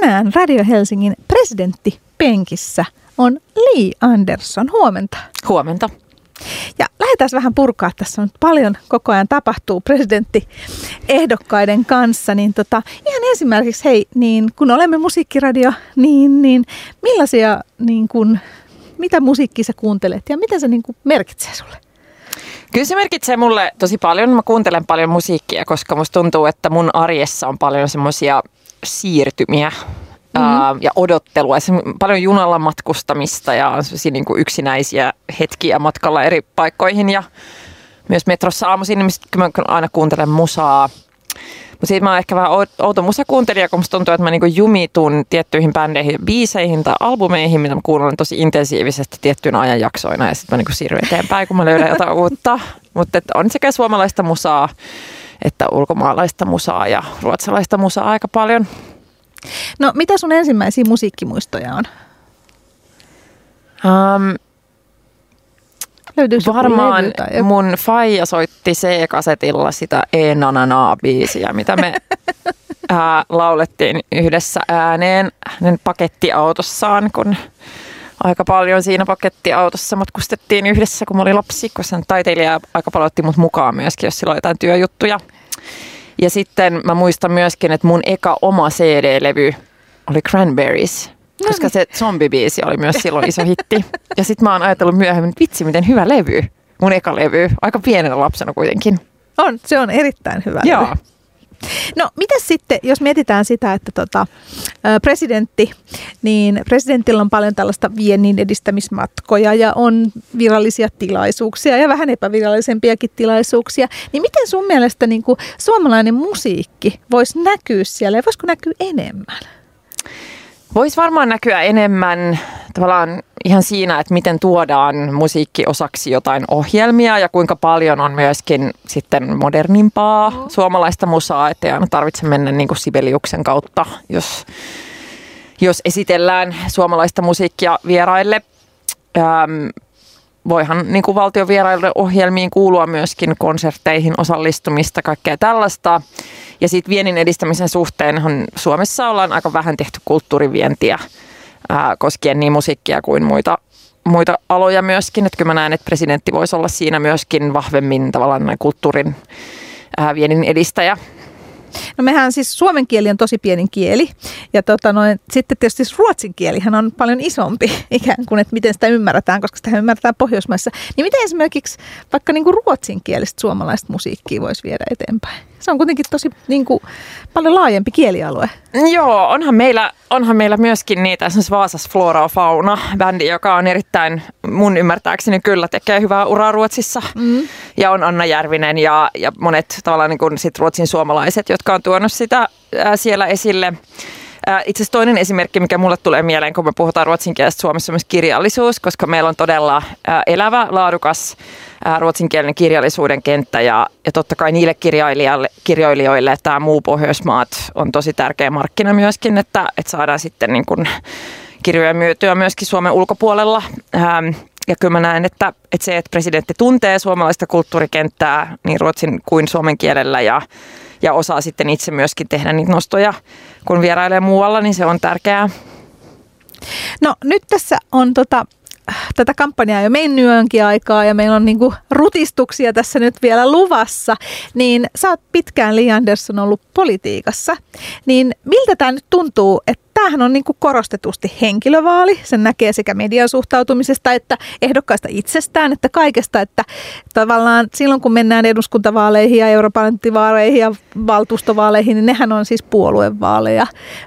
tänään Radio Helsingin presidentti penkissä on Lee Anderson. Huomenta. Huomenta. Ja lähdetään vähän purkaa. Tässä on paljon koko ajan tapahtuu presidenttiehdokkaiden kanssa. Niin tota, ihan ensimmäiseksi, hei, niin kun olemme musiikkiradio, niin, niin millaisia, niin kun, mitä musiikkia sä kuuntelet ja mitä se niin kun merkitsee sulle? Kyllä se merkitsee mulle tosi paljon. Mä kuuntelen paljon musiikkia, koska musta tuntuu, että mun arjessa on paljon semmoisia siirtymiä mm-hmm. ja odottelua. Paljon junalla matkustamista ja niin kuin yksinäisiä hetkiä matkalla eri paikkoihin ja myös metrossa aamuisin, niin mä aina kuuntelen musaa. Mutta siitä mä oon ehkä vähän outo musakuuntelija, kun musta tuntuu, että mä niinku jumitun tiettyihin bändeihin, biiseihin tai albumeihin, mitä mä kuuntelen tosi intensiivisesti tiettyinä ajanjaksoina ja sitten mä niinku siirryn eteenpäin, kun mä löydän jotain uutta. Mutta on sekä suomalaista musaa että ulkomaalaista musaa ja ruotsalaista musaa aika paljon. No mitä sun ensimmäisiä musiikkimuistoja on? Um, Löytyykö Varmaan mun faija soitti C-kasetilla sitä e biisiä mitä me ää, laulettiin yhdessä ääneen hänen pakettiautossaan, kun aika paljon siinä pakettiautossa matkustettiin yhdessä, kun mä olin lapsi, koska taiteilija aika paljon otti mut mukaan myöskin, jos sillä oli jotain työjuttuja. Ja sitten mä muistan myöskin, että mun eka oma CD-levy oli Cranberries, koska se zombibiisi oli myös silloin iso hitti. Ja sitten mä oon ajatellut myöhemmin, että vitsi miten hyvä levy, mun eka levy, aika pienenä lapsena kuitenkin. On, se on erittäin hyvä Joo. levy. No, mitä sitten, jos mietitään sitä, että tota, presidentti, niin presidentillä on paljon tällaista viennin edistämismatkoja ja on virallisia tilaisuuksia ja vähän epävirallisempiakin tilaisuuksia. Niin miten sun mielestä niin kuin suomalainen musiikki voisi näkyä siellä ja voisiko näkyä enemmän? Voisi varmaan näkyä enemmän tavallaan ihan siinä, että miten tuodaan musiikki osaksi jotain ohjelmia ja kuinka paljon on myöskin sitten modernimpaa mm. suomalaista musaa, että ei aina tarvitse mennä niin kuin Sibeliuksen kautta, jos, jos esitellään suomalaista musiikkia vieraille. Ähm, voihan niin kuin valtion vieraille ohjelmiin kuulua myöskin konsertteihin osallistumista, kaikkea tällaista. Ja sitten viennin edistämisen suhteenhan Suomessa ollaan aika vähän tehty kulttuurivientiä ää, koskien niin musiikkia kuin muita, muita aloja myöskin. Että kyllä mä näen, että presidentti voisi olla siinä myöskin vahvemmin tavallaan kulttuurin ää, viennin edistäjä. No mehän siis suomen kieli on tosi pieni kieli ja tota noin, sitten tietysti ruotsin kielihän on paljon isompi ikään kuin, että miten sitä ymmärretään, koska sitä ymmärretään Pohjoismaissa. Niin miten esimerkiksi vaikka niin kuin ruotsinkielistä suomalaista musiikkia voisi viedä eteenpäin? Se on kuitenkin tosi niin kuin, paljon laajempi kielialue. Joo, onhan meillä, onhan meillä myöskin niitä, esimerkiksi Vaasas Flora Fauna, bändi, joka on erittäin, mun ymmärtääkseni kyllä tekee hyvää uraa Ruotsissa. Mm. Ja on Anna Järvinen ja, ja monet tavallaan niin kuin sit Ruotsin suomalaiset, jotka on tuonut sitä ää, siellä esille. Itse asiassa toinen esimerkki, mikä mulle tulee mieleen, kun me puhutaan ruotsin kielestä Suomessa, on myös kirjallisuus, koska meillä on todella elävä, laadukas ruotsinkielinen kirjallisuuden kenttä ja, ja totta kai niille kirjailijoille, kirjailijoille tämä muu Pohjoismaat on tosi tärkeä markkina myöskin, että, että saadaan sitten niin kuin kirjoja myytyä myöskin Suomen ulkopuolella. Ja kyllä mä näen, että, että se, että presidentti tuntee suomalaista kulttuurikenttää niin ruotsin kuin suomen kielellä ja ja osaa sitten itse myöskin tehdä niitä nostoja, kun vierailee muualla, niin se on tärkeää. No nyt tässä on tota, tätä kampanjaa jo mennyt jonkin aikaa ja meillä on niinku rutistuksia tässä nyt vielä luvassa, niin sä oot pitkään Li Andersson ollut politiikassa, niin miltä tämä nyt tuntuu, että tämähän on niin kuin korostetusti henkilövaali. Sen näkee sekä median suhtautumisesta että ehdokkaista itsestään, että kaikesta. Että tavallaan silloin kun mennään eduskuntavaaleihin ja europarlamenttivaaleihin ja valtuustovaaleihin, niin nehän on siis puoluevaaleja.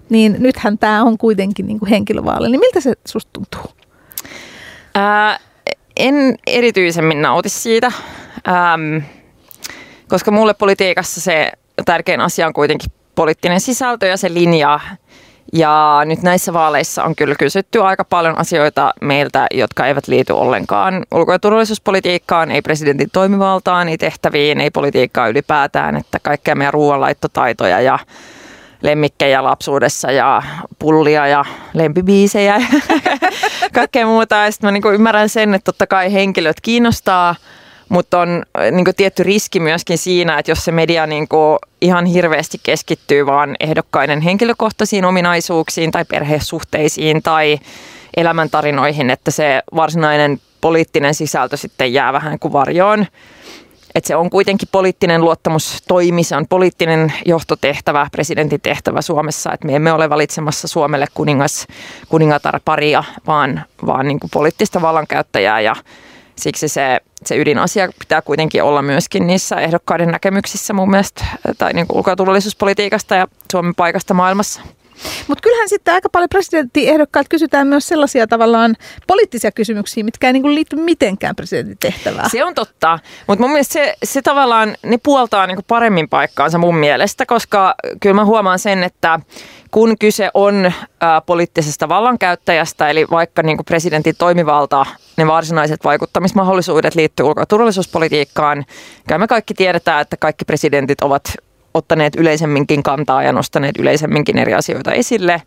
Niin nythän tämä on kuitenkin niin kuin henkilövaali. Niin miltä se susta tuntuu? Ää, en erityisemmin nauti siitä, ähm, koska mulle politiikassa se tärkein asia on kuitenkin poliittinen sisältö ja se linja ja nyt näissä vaaleissa on kyllä kysytty aika paljon asioita meiltä, jotka eivät liity ollenkaan ulko- ja turvallisuuspolitiikkaan, ei presidentin toimivaltaan, ei tehtäviin, ei politiikkaa ylipäätään, että kaikkea meidän ruoanlaittotaitoja ja lemmikkejä lapsuudessa ja pullia ja lempibiisejä ja kaikkea muuta. Ja sitten mä niin ymmärrän sen, että totta kai henkilöt kiinnostaa – mutta on niin kuin, tietty riski myöskin siinä, että jos se media niin kuin, ihan hirveästi keskittyy vaan ehdokkaiden henkilökohtaisiin ominaisuuksiin tai perhesuhteisiin tai elämäntarinoihin, että se varsinainen poliittinen sisältö sitten jää vähän kuin varjoon. Että se on kuitenkin poliittinen luottamustoimi, se on poliittinen johtotehtävä, presidentin tehtävä Suomessa, että me emme ole valitsemassa Suomelle kuningas, kuningatar paria, vaan, vaan niin kuin poliittista vallankäyttäjää ja siksi se, se ydinasia pitää kuitenkin olla myöskin niissä ehdokkaiden näkemyksissä mun mielestä, tai niin kuin ulko- ja turvallisuuspolitiikasta ja Suomen paikasta maailmassa. Mutta kyllähän sitten aika paljon presidenttiehdokkaat kysytään myös sellaisia tavallaan poliittisia kysymyksiä, mitkä ei niinku liity mitenkään presidentin tehtävään. Se on totta, mutta mun mielestä se, se tavallaan, ne puoltaa niinku paremmin paikkaansa mun mielestä, koska kyllä mä huomaan sen, että kun kyse on ää, poliittisesta vallankäyttäjästä, eli vaikka niin kuin presidentin toimivalta, ne varsinaiset vaikuttamismahdollisuudet liittyy ulko- ja turvallisuuspolitiikkaan, kyllä me kaikki tiedetään, että kaikki presidentit ovat ottaneet yleisemminkin kantaa ja nostaneet yleisemminkin eri asioita esille.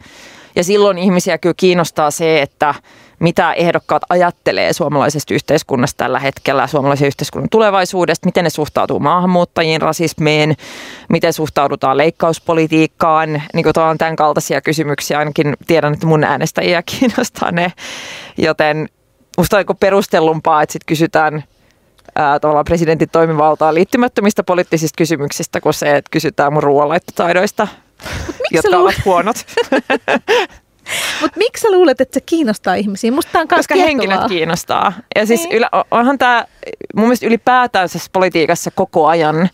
Ja silloin ihmisiä kyllä kiinnostaa se, että mitä ehdokkaat ajattelee suomalaisesta yhteiskunnasta tällä hetkellä, suomalaisen yhteiskunnan tulevaisuudesta, miten ne suhtautuu maahanmuuttajiin, rasismiin, miten suhtaudutaan leikkauspolitiikkaan, niin kuin on tämän kaltaisia kysymyksiä, ainakin tiedän, että mun äänestäjiä kiinnostaa ne, joten musta on perustellumpaa, että sitten kysytään ää, tavallaan presidentin toimivaltaan liittymättömistä poliittisista kysymyksistä kuin se, että kysytään mun ruoanlaittotaidoista, jotka ovat huonot. Mutta miksi sä luulet, että se kiinnostaa ihmisiä? Musta on Koska kiehtovaa. henkilöt kiinnostaa. Ja siis Niin. ylä, onhan tämä, mun mielestä ylipäätään politiikassa koko ajan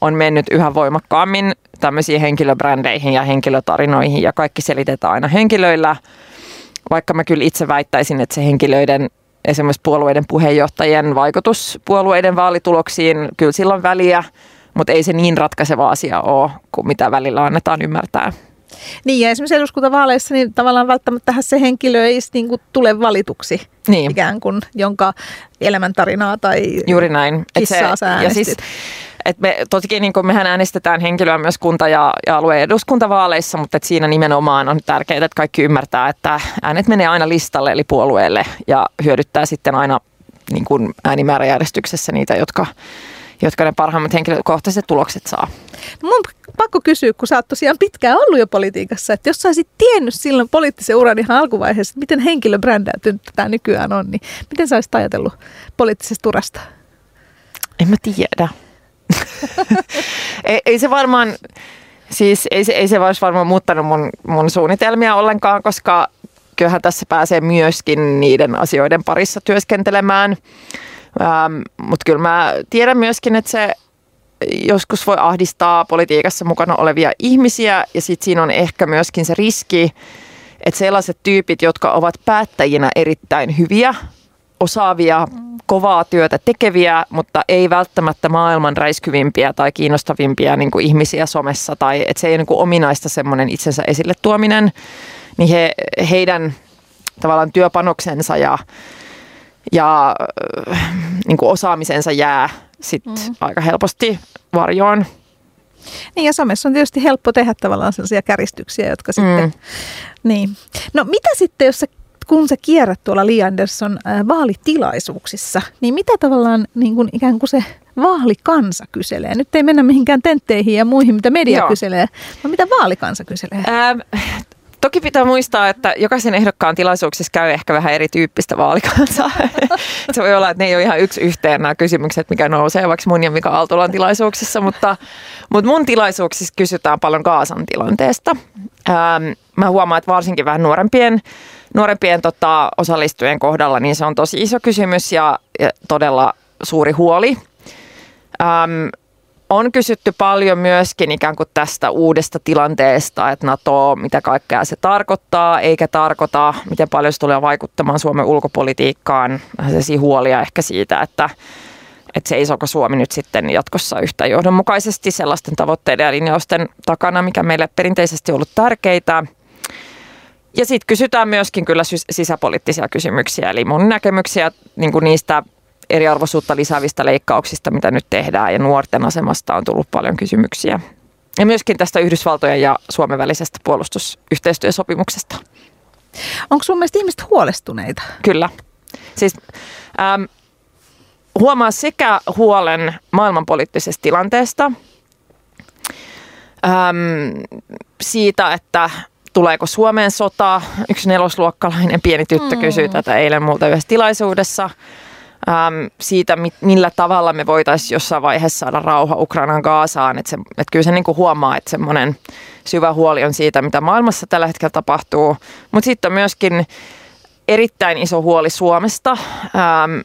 on mennyt yhä voimakkaammin tämmöisiin henkilöbrändeihin ja henkilötarinoihin ja kaikki selitetään aina henkilöillä. Vaikka mä kyllä itse väittäisin, että se henkilöiden esimerkiksi puolueiden puheenjohtajien vaikutus puolueiden vaalituloksiin, kyllä sillä on väliä, mutta ei se niin ratkaiseva asia ole kuin mitä välillä annetaan ymmärtää. Niin ja esimerkiksi eduskuntavaaleissa niin tavallaan välttämättä se henkilö ei sit niinku tule valituksi Niin. ikään kuin, jonka elämäntarinaa tai Juuri näin. Kissaa sä ja siis, et me, totikin niin mehän äänestetään henkilöä myös kunta- ja, ja alueen eduskuntavaaleissa, mutta et siinä nimenomaan on tärkeää, että kaikki ymmärtää, että äänet menee aina listalle eli puolueelle ja hyödyttää sitten aina niin kuin äänimääräjärjestyksessä niitä, jotka, jotka ne parhaimmat henkilökohtaiset tulokset saa. No mun pakko kysyä, kun sä oot tosiaan pitkään ollut jo politiikassa, että jos sä olisit tiennyt silloin poliittisen uran ihan alkuvaiheessa, että miten henkilöbrändäytynyt tämä nykyään on, niin miten sä olisit ajatellut poliittisesta urasta? En mä tiedä. ei, ei se varmaan, siis ei se, ei se olisi varmaan muuttanut mun, mun suunnitelmia ollenkaan, koska kyllähän tässä pääsee myöskin niiden asioiden parissa työskentelemään. Ähm, Mutta kyllä mä tiedän myöskin, että se joskus voi ahdistaa politiikassa mukana olevia ihmisiä ja sitten siinä on ehkä myöskin se riski, että sellaiset tyypit, jotka ovat päättäjinä erittäin hyviä, osaavia, kovaa työtä tekeviä, mutta ei välttämättä maailman räiskyvimpiä tai kiinnostavimpia niin kuin ihmisiä somessa tai että se ei ole niin kuin ominaista semmoinen itsensä esille tuominen, niin he, heidän tavallaan työpanoksensa ja, ja äh, niin kuin osaamisensa jää sit mm. aika helposti varjoon. Niin ja somessa on tietysti helppo tehdä tavallaan sellaisia käristyksiä, jotka sitten... Mm. Niin. No mitä sitten, jos sä, kun sä kierrät tuolla Li Andersson äh, vaalitilaisuuksissa, niin mitä tavallaan niin kuin ikään kuin se vaalikansa kyselee? Nyt ei mennä mihinkään tentteihin ja muihin, mitä media Joo. kyselee, vaan mitä vaalikansa kyselee? Ähm, toki pitää muistaa, että jokaisen ehdokkaan tilaisuuksissa käy ehkä vähän erityyppistä vaalikansaa. se voi olla, että ne ei ole ihan yksi yhteen nämä kysymykset, mikä nousee vaikka mun ja Mika Aaltolan tilaisuuksissa, mutta, mutta mun tilaisuuksissa kysytään paljon Kaasan tilanteesta. Ähm, mä huomaan, että varsinkin vähän nuorempien, nuorempien tota, osallistujien kohdalla niin se on tosi iso kysymys ja, ja todella suuri huoli. Ähm, on kysytty paljon myöskin ikään kuin tästä uudesta tilanteesta, että NATO, mitä kaikkea se tarkoittaa, eikä tarkoita, miten paljon se tulee vaikuttamaan Suomen ulkopolitiikkaan. Sellaisia huolia ehkä siitä, että, että seisooko Suomi nyt sitten jatkossa yhtä johdonmukaisesti sellaisten tavoitteiden ja linjausten takana, mikä meille perinteisesti on ollut tärkeitä. Ja sitten kysytään myöskin kyllä sisäpoliittisia kysymyksiä, eli mun näkemyksiä niin kuin niistä eriarvoisuutta lisäävistä leikkauksista, mitä nyt tehdään, ja nuorten asemasta on tullut paljon kysymyksiä. Ja myöskin tästä Yhdysvaltojen ja Suomen välisestä puolustusyhteistyösopimuksesta. Onko sun mielestä ihmiset huolestuneita? Kyllä. Siis äm, huomaa sekä huolen maailmanpoliittisesta tilanteesta, äm, siitä, että tuleeko Suomeen sota. Yksi nelosluokkalainen pieni tyttö mm. kysyi tätä eilen multa yhdessä tilaisuudessa. Äm, siitä, millä tavalla me voitaisiin jossain vaiheessa saada rauha Ukrainan Gaasaan. Että, että kyllä se niin kuin huomaa, että semmoinen syvä huoli on siitä, mitä maailmassa tällä hetkellä tapahtuu. Mutta sitten on myöskin erittäin iso huoli Suomesta. Äm,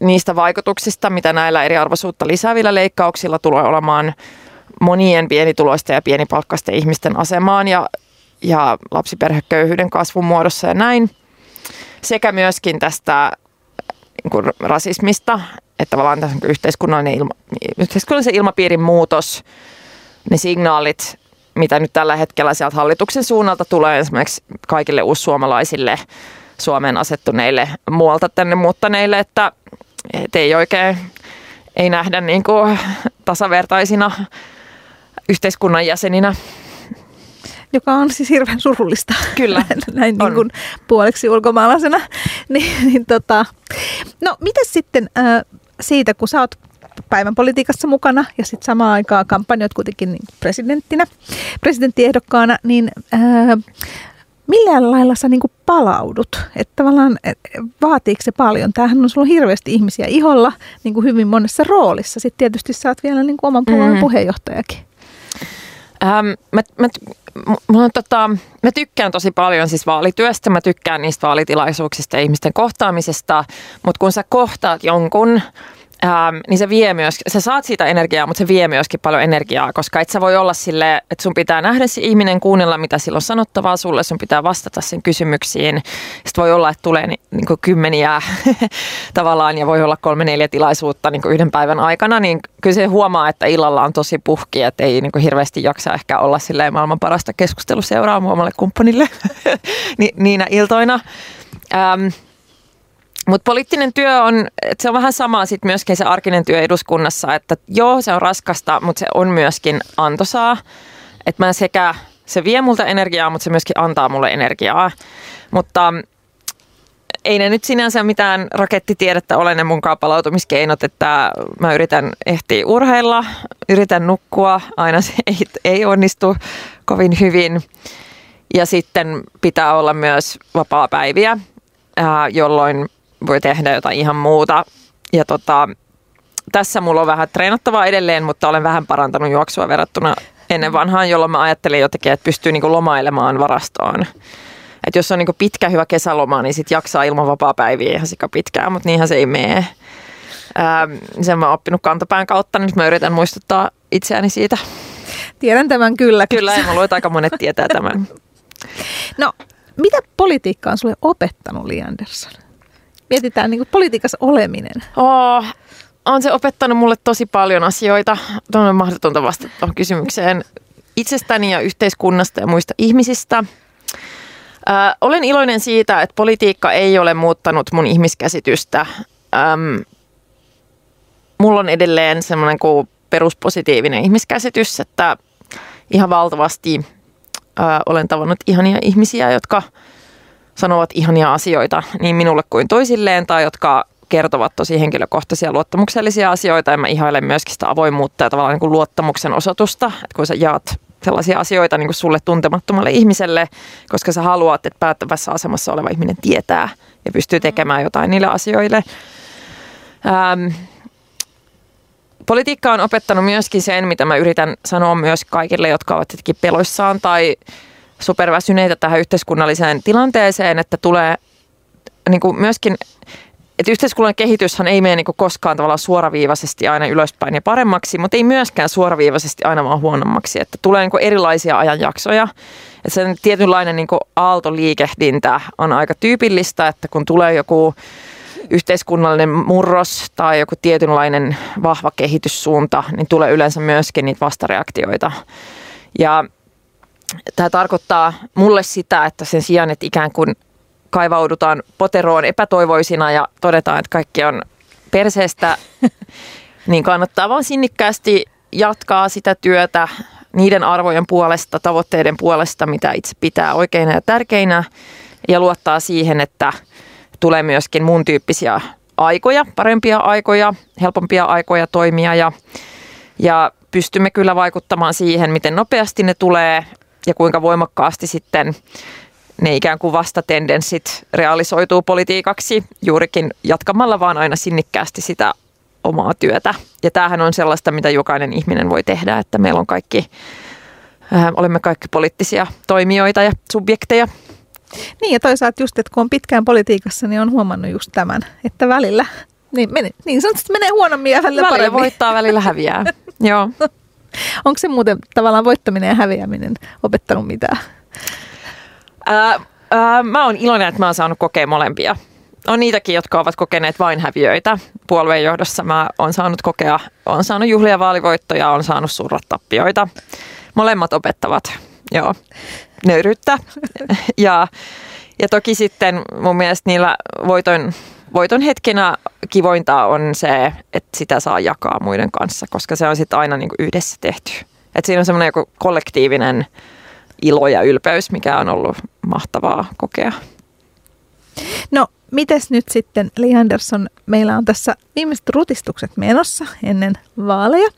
niistä vaikutuksista, mitä näillä eriarvoisuutta lisäävillä leikkauksilla tulee olemaan monien pienituloisten ja pienipalkkaisten ihmisten asemaan ja, ja lapsiperheköyhyyden kasvun muodossa ja näin. Sekä myöskin tästä niin kuin rasismista, että tavallaan tässä yhteiskunnallinen, ilma, yhteiskunnallisen ilmapiirin muutos, ne signaalit, mitä nyt tällä hetkellä sieltä hallituksen suunnalta tulee esimerkiksi kaikille uussuomalaisille Suomeen asettuneille muualta tänne muuttaneille, että et ei oikein ei nähdä niin kuin tasavertaisina yhteiskunnan jäseninä. Joka on siis hirveän surullista. Kyllä. Näin niin kuin puoleksi ulkomaalaisena. niin, niin tota. No, miten sitten äh, siitä, kun sä oot päivän politiikassa mukana ja sitten samaan aikaan kampanjoit kuitenkin niin presidenttinä, presidenttiehdokkaana, niin äh, millä lailla sä niin palaudut? Että tavallaan vaatiiko se paljon? Tämähän on sulla hirveästi ihmisiä iholla niin kuin hyvin monessa roolissa. Sitten tietysti sä oot vielä niin kuin oman puolueen mm. puheenjohtajakin. Ähm, mä, mä, mä, tota, mä tykkään tosi paljon siis vaalityöstä, mä tykkään niistä vaalitilaisuuksista ja ihmisten kohtaamisesta, mutta kun sä kohtaat jonkun, ähm, niin se vie myös, sä saat siitä energiaa, mutta se vie myöskin paljon energiaa, koska et sä voi olla sille, että sun pitää nähdä se ihminen, kuunnella mitä sillä on sanottavaa sulle, sun pitää vastata sen kysymyksiin. Sitten voi olla, että tulee ni, niin kuin kymmeniä tavallaan ja voi olla kolme neljä tilaisuutta niin kuin yhden päivän aikana, niin kyllä se huomaa, että illalla on tosi puhki, että ei niin kuin hirveästi jaksa ehkä olla silleen maailman parasta keskusteluseuraa omalle kumppanille Ni, niinä iltoina. Ähm, mutta poliittinen työ on, se on vähän sama sitten myöskin se arkinen työ eduskunnassa, että joo, se on raskasta, mutta se on myöskin antosaa. Että mä sekä, se vie multa energiaa, mutta se myöskin antaa mulle energiaa. Mutta ei ne nyt sinänsä mitään rakettitiedettä ole ne mun palautumiskeinot, että mä yritän ehtiä urheilla, yritän nukkua, aina se ei, ei onnistu kovin hyvin. Ja sitten pitää olla myös vapaa-päiviä, jolloin voi tehdä jotain ihan muuta. Ja tota, tässä mulla on vähän treenattavaa edelleen, mutta olen vähän parantanut juoksua verrattuna ennen vanhaan, jolloin mä ajattelin jotenkin, että pystyy niinku lomailemaan varastoon. Et jos on niinku pitkä hyvä kesäloma, niin sit jaksaa ilman vapaa-päiviä ihan sika pitkään, mutta niinhän se ei mene. Ähm, sen mä oon oppinut kantapään kautta, niin nyt mä yritän muistuttaa itseäni siitä. Tiedän tämän kyllä. Kyllä, ja mä luulen, aika monet tietää tämän. No, mitä politiikka on sulle opettanut, Li Andersson? Mietitään niin politiikassa oleminen? Oh, on se opettanut mulle tosi paljon asioita. On mahdotonta vastata tuohon kysymykseen itsestäni ja yhteiskunnasta ja muista ihmisistä. Äh, olen iloinen siitä, että politiikka ei ole muuttanut mun ihmiskäsitystä. Ähm, mulla on edelleen semmoinen kuin peruspositiivinen ihmiskäsitys, että ihan valtavasti äh, olen tavannut ihania ihmisiä, jotka – sanovat ihania asioita niin minulle kuin toisilleen tai jotka kertovat tosi henkilökohtaisia luottamuksellisia asioita ja mä ihailen myöskin sitä avoimuutta ja tavallaan niin kuin luottamuksen osoitusta, että kun sä jaat sellaisia asioita niin kuin sulle tuntemattomalle ihmiselle, koska sä haluat, että päättävässä asemassa oleva ihminen tietää ja pystyy tekemään jotain niille asioille. Ähm, politiikka on opettanut myöskin sen, mitä mä yritän sanoa myös kaikille, jotka ovat jotenkin peloissaan tai superväsyneitä tähän yhteiskunnalliseen tilanteeseen, että tulee niin kuin myöskin, että yhteiskunnan kehityshän ei mene niin kuin koskaan tavallaan suoraviivaisesti aina ylöspäin ja paremmaksi, mutta ei myöskään suoraviivaisesti aina vaan huonommaksi, että tulee niin kuin erilaisia ajanjaksoja. Että sen tietynlainen niin kuin aaltoliikehdintä on aika tyypillistä, että kun tulee joku yhteiskunnallinen murros tai joku tietynlainen vahva kehityssuunta, niin tulee yleensä myöskin niitä vastareaktioita. Ja Tämä tarkoittaa mulle sitä, että sen sijaan, että ikään kuin kaivaudutaan poteroon epätoivoisina ja todetaan, että kaikki on perseestä, niin kannattaa vaan sinnikkäästi jatkaa sitä työtä niiden arvojen puolesta, tavoitteiden puolesta, mitä itse pitää oikeina ja tärkeinä, ja luottaa siihen, että tulee myöskin mun tyyppisiä aikoja, parempia aikoja, helpompia aikoja toimia ja, ja pystymme kyllä vaikuttamaan siihen, miten nopeasti ne tulee ja kuinka voimakkaasti sitten ne ikään kuin vastatendenssit realisoituu politiikaksi juurikin jatkamalla vaan aina sinnikkäästi sitä omaa työtä. Ja tämähän on sellaista, mitä jokainen ihminen voi tehdä, että meillä on kaikki, äh, olemme kaikki poliittisia toimijoita ja subjekteja. Niin ja toisaalta just, että kun on pitkään politiikassa, niin on huomannut just tämän, että välillä niin, meni, niin sanotusti menee huonommin ja välillä, välillä paremmin. voittaa, välillä häviää. Joo. Onko se muuten tavallaan voittaminen ja häviäminen opettanut mitään? Ää, ää, mä oon iloinen, että mä oon saanut kokea molempia. On niitäkin, jotka ovat kokeneet vain häviöitä. Puolueen johdossa mä oon saanut kokea, on saanut juhlia vaalivoittoja, on saanut surra tappioita. Molemmat opettavat, joo, nöyryyttä. ja, ja toki sitten mun mielestä niillä voiton, voiton hetkenä kivointa on se, että sitä saa jakaa muiden kanssa, koska se on sitten aina niin yhdessä tehty. Et siinä on semmoinen joku kollektiivinen ilo ja ylpeys, mikä on ollut mahtavaa kokea. No, mites nyt sitten, Li Andersson, meillä on tässä viimeiset rutistukset menossa ennen vaaleja.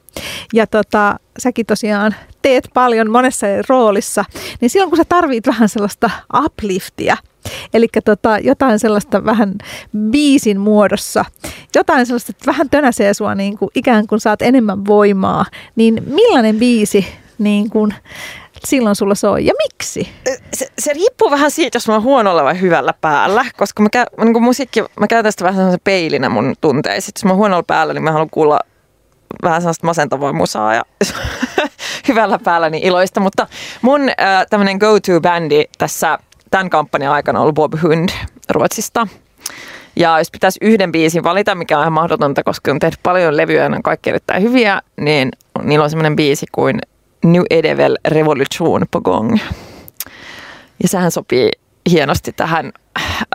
Ja tota, säkin tosiaan teet paljon monessa roolissa, niin silloin kun sä tarvit vähän sellaista upliftia, eli tota, jotain sellaista vähän biisin muodossa, jotain sellaista, että vähän tönäsee sua niin kuin, ikään kuin saat enemmän voimaa, niin millainen biisi niin kuin, silloin sulla soi ja miksi? Se, se riippuu vähän siitä, jos mä oon huonolla vai hyvällä päällä, koska mä, kä, niin musiikki, mä käytän sitä vähän peilinä mun tunteisiin. Jos mä oon huonolla päällä, niin mä haluan kuulla vähän sellaista masentavaa musaa ja hyvällä päällä niin iloista. Mutta mun äh, tämmöinen go-to-bändi tässä tämän kampanjan aikana on ollut Bob Hund Ruotsista. Ja jos pitäisi yhden biisin valita, mikä on ihan mahdotonta, koska on tehnyt paljon levyjä ja on kaikki erittäin hyviä, niin niillä on semmoinen biisi kuin Nu är det väl revolution på gång. Ja sehän sopii hienosti tähän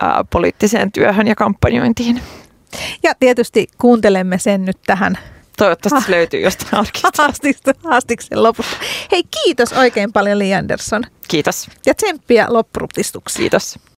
ää, poliittiseen työhön ja kampanjointiin. Ja tietysti kuuntelemme sen nyt tähän Toivottavasti se löytyy jostain arkista. haastiksen lopussa. Hei, kiitos oikein paljon Li Andersson. Kiitos. Ja tsemppiä loppurupistuksiin. Kiitos.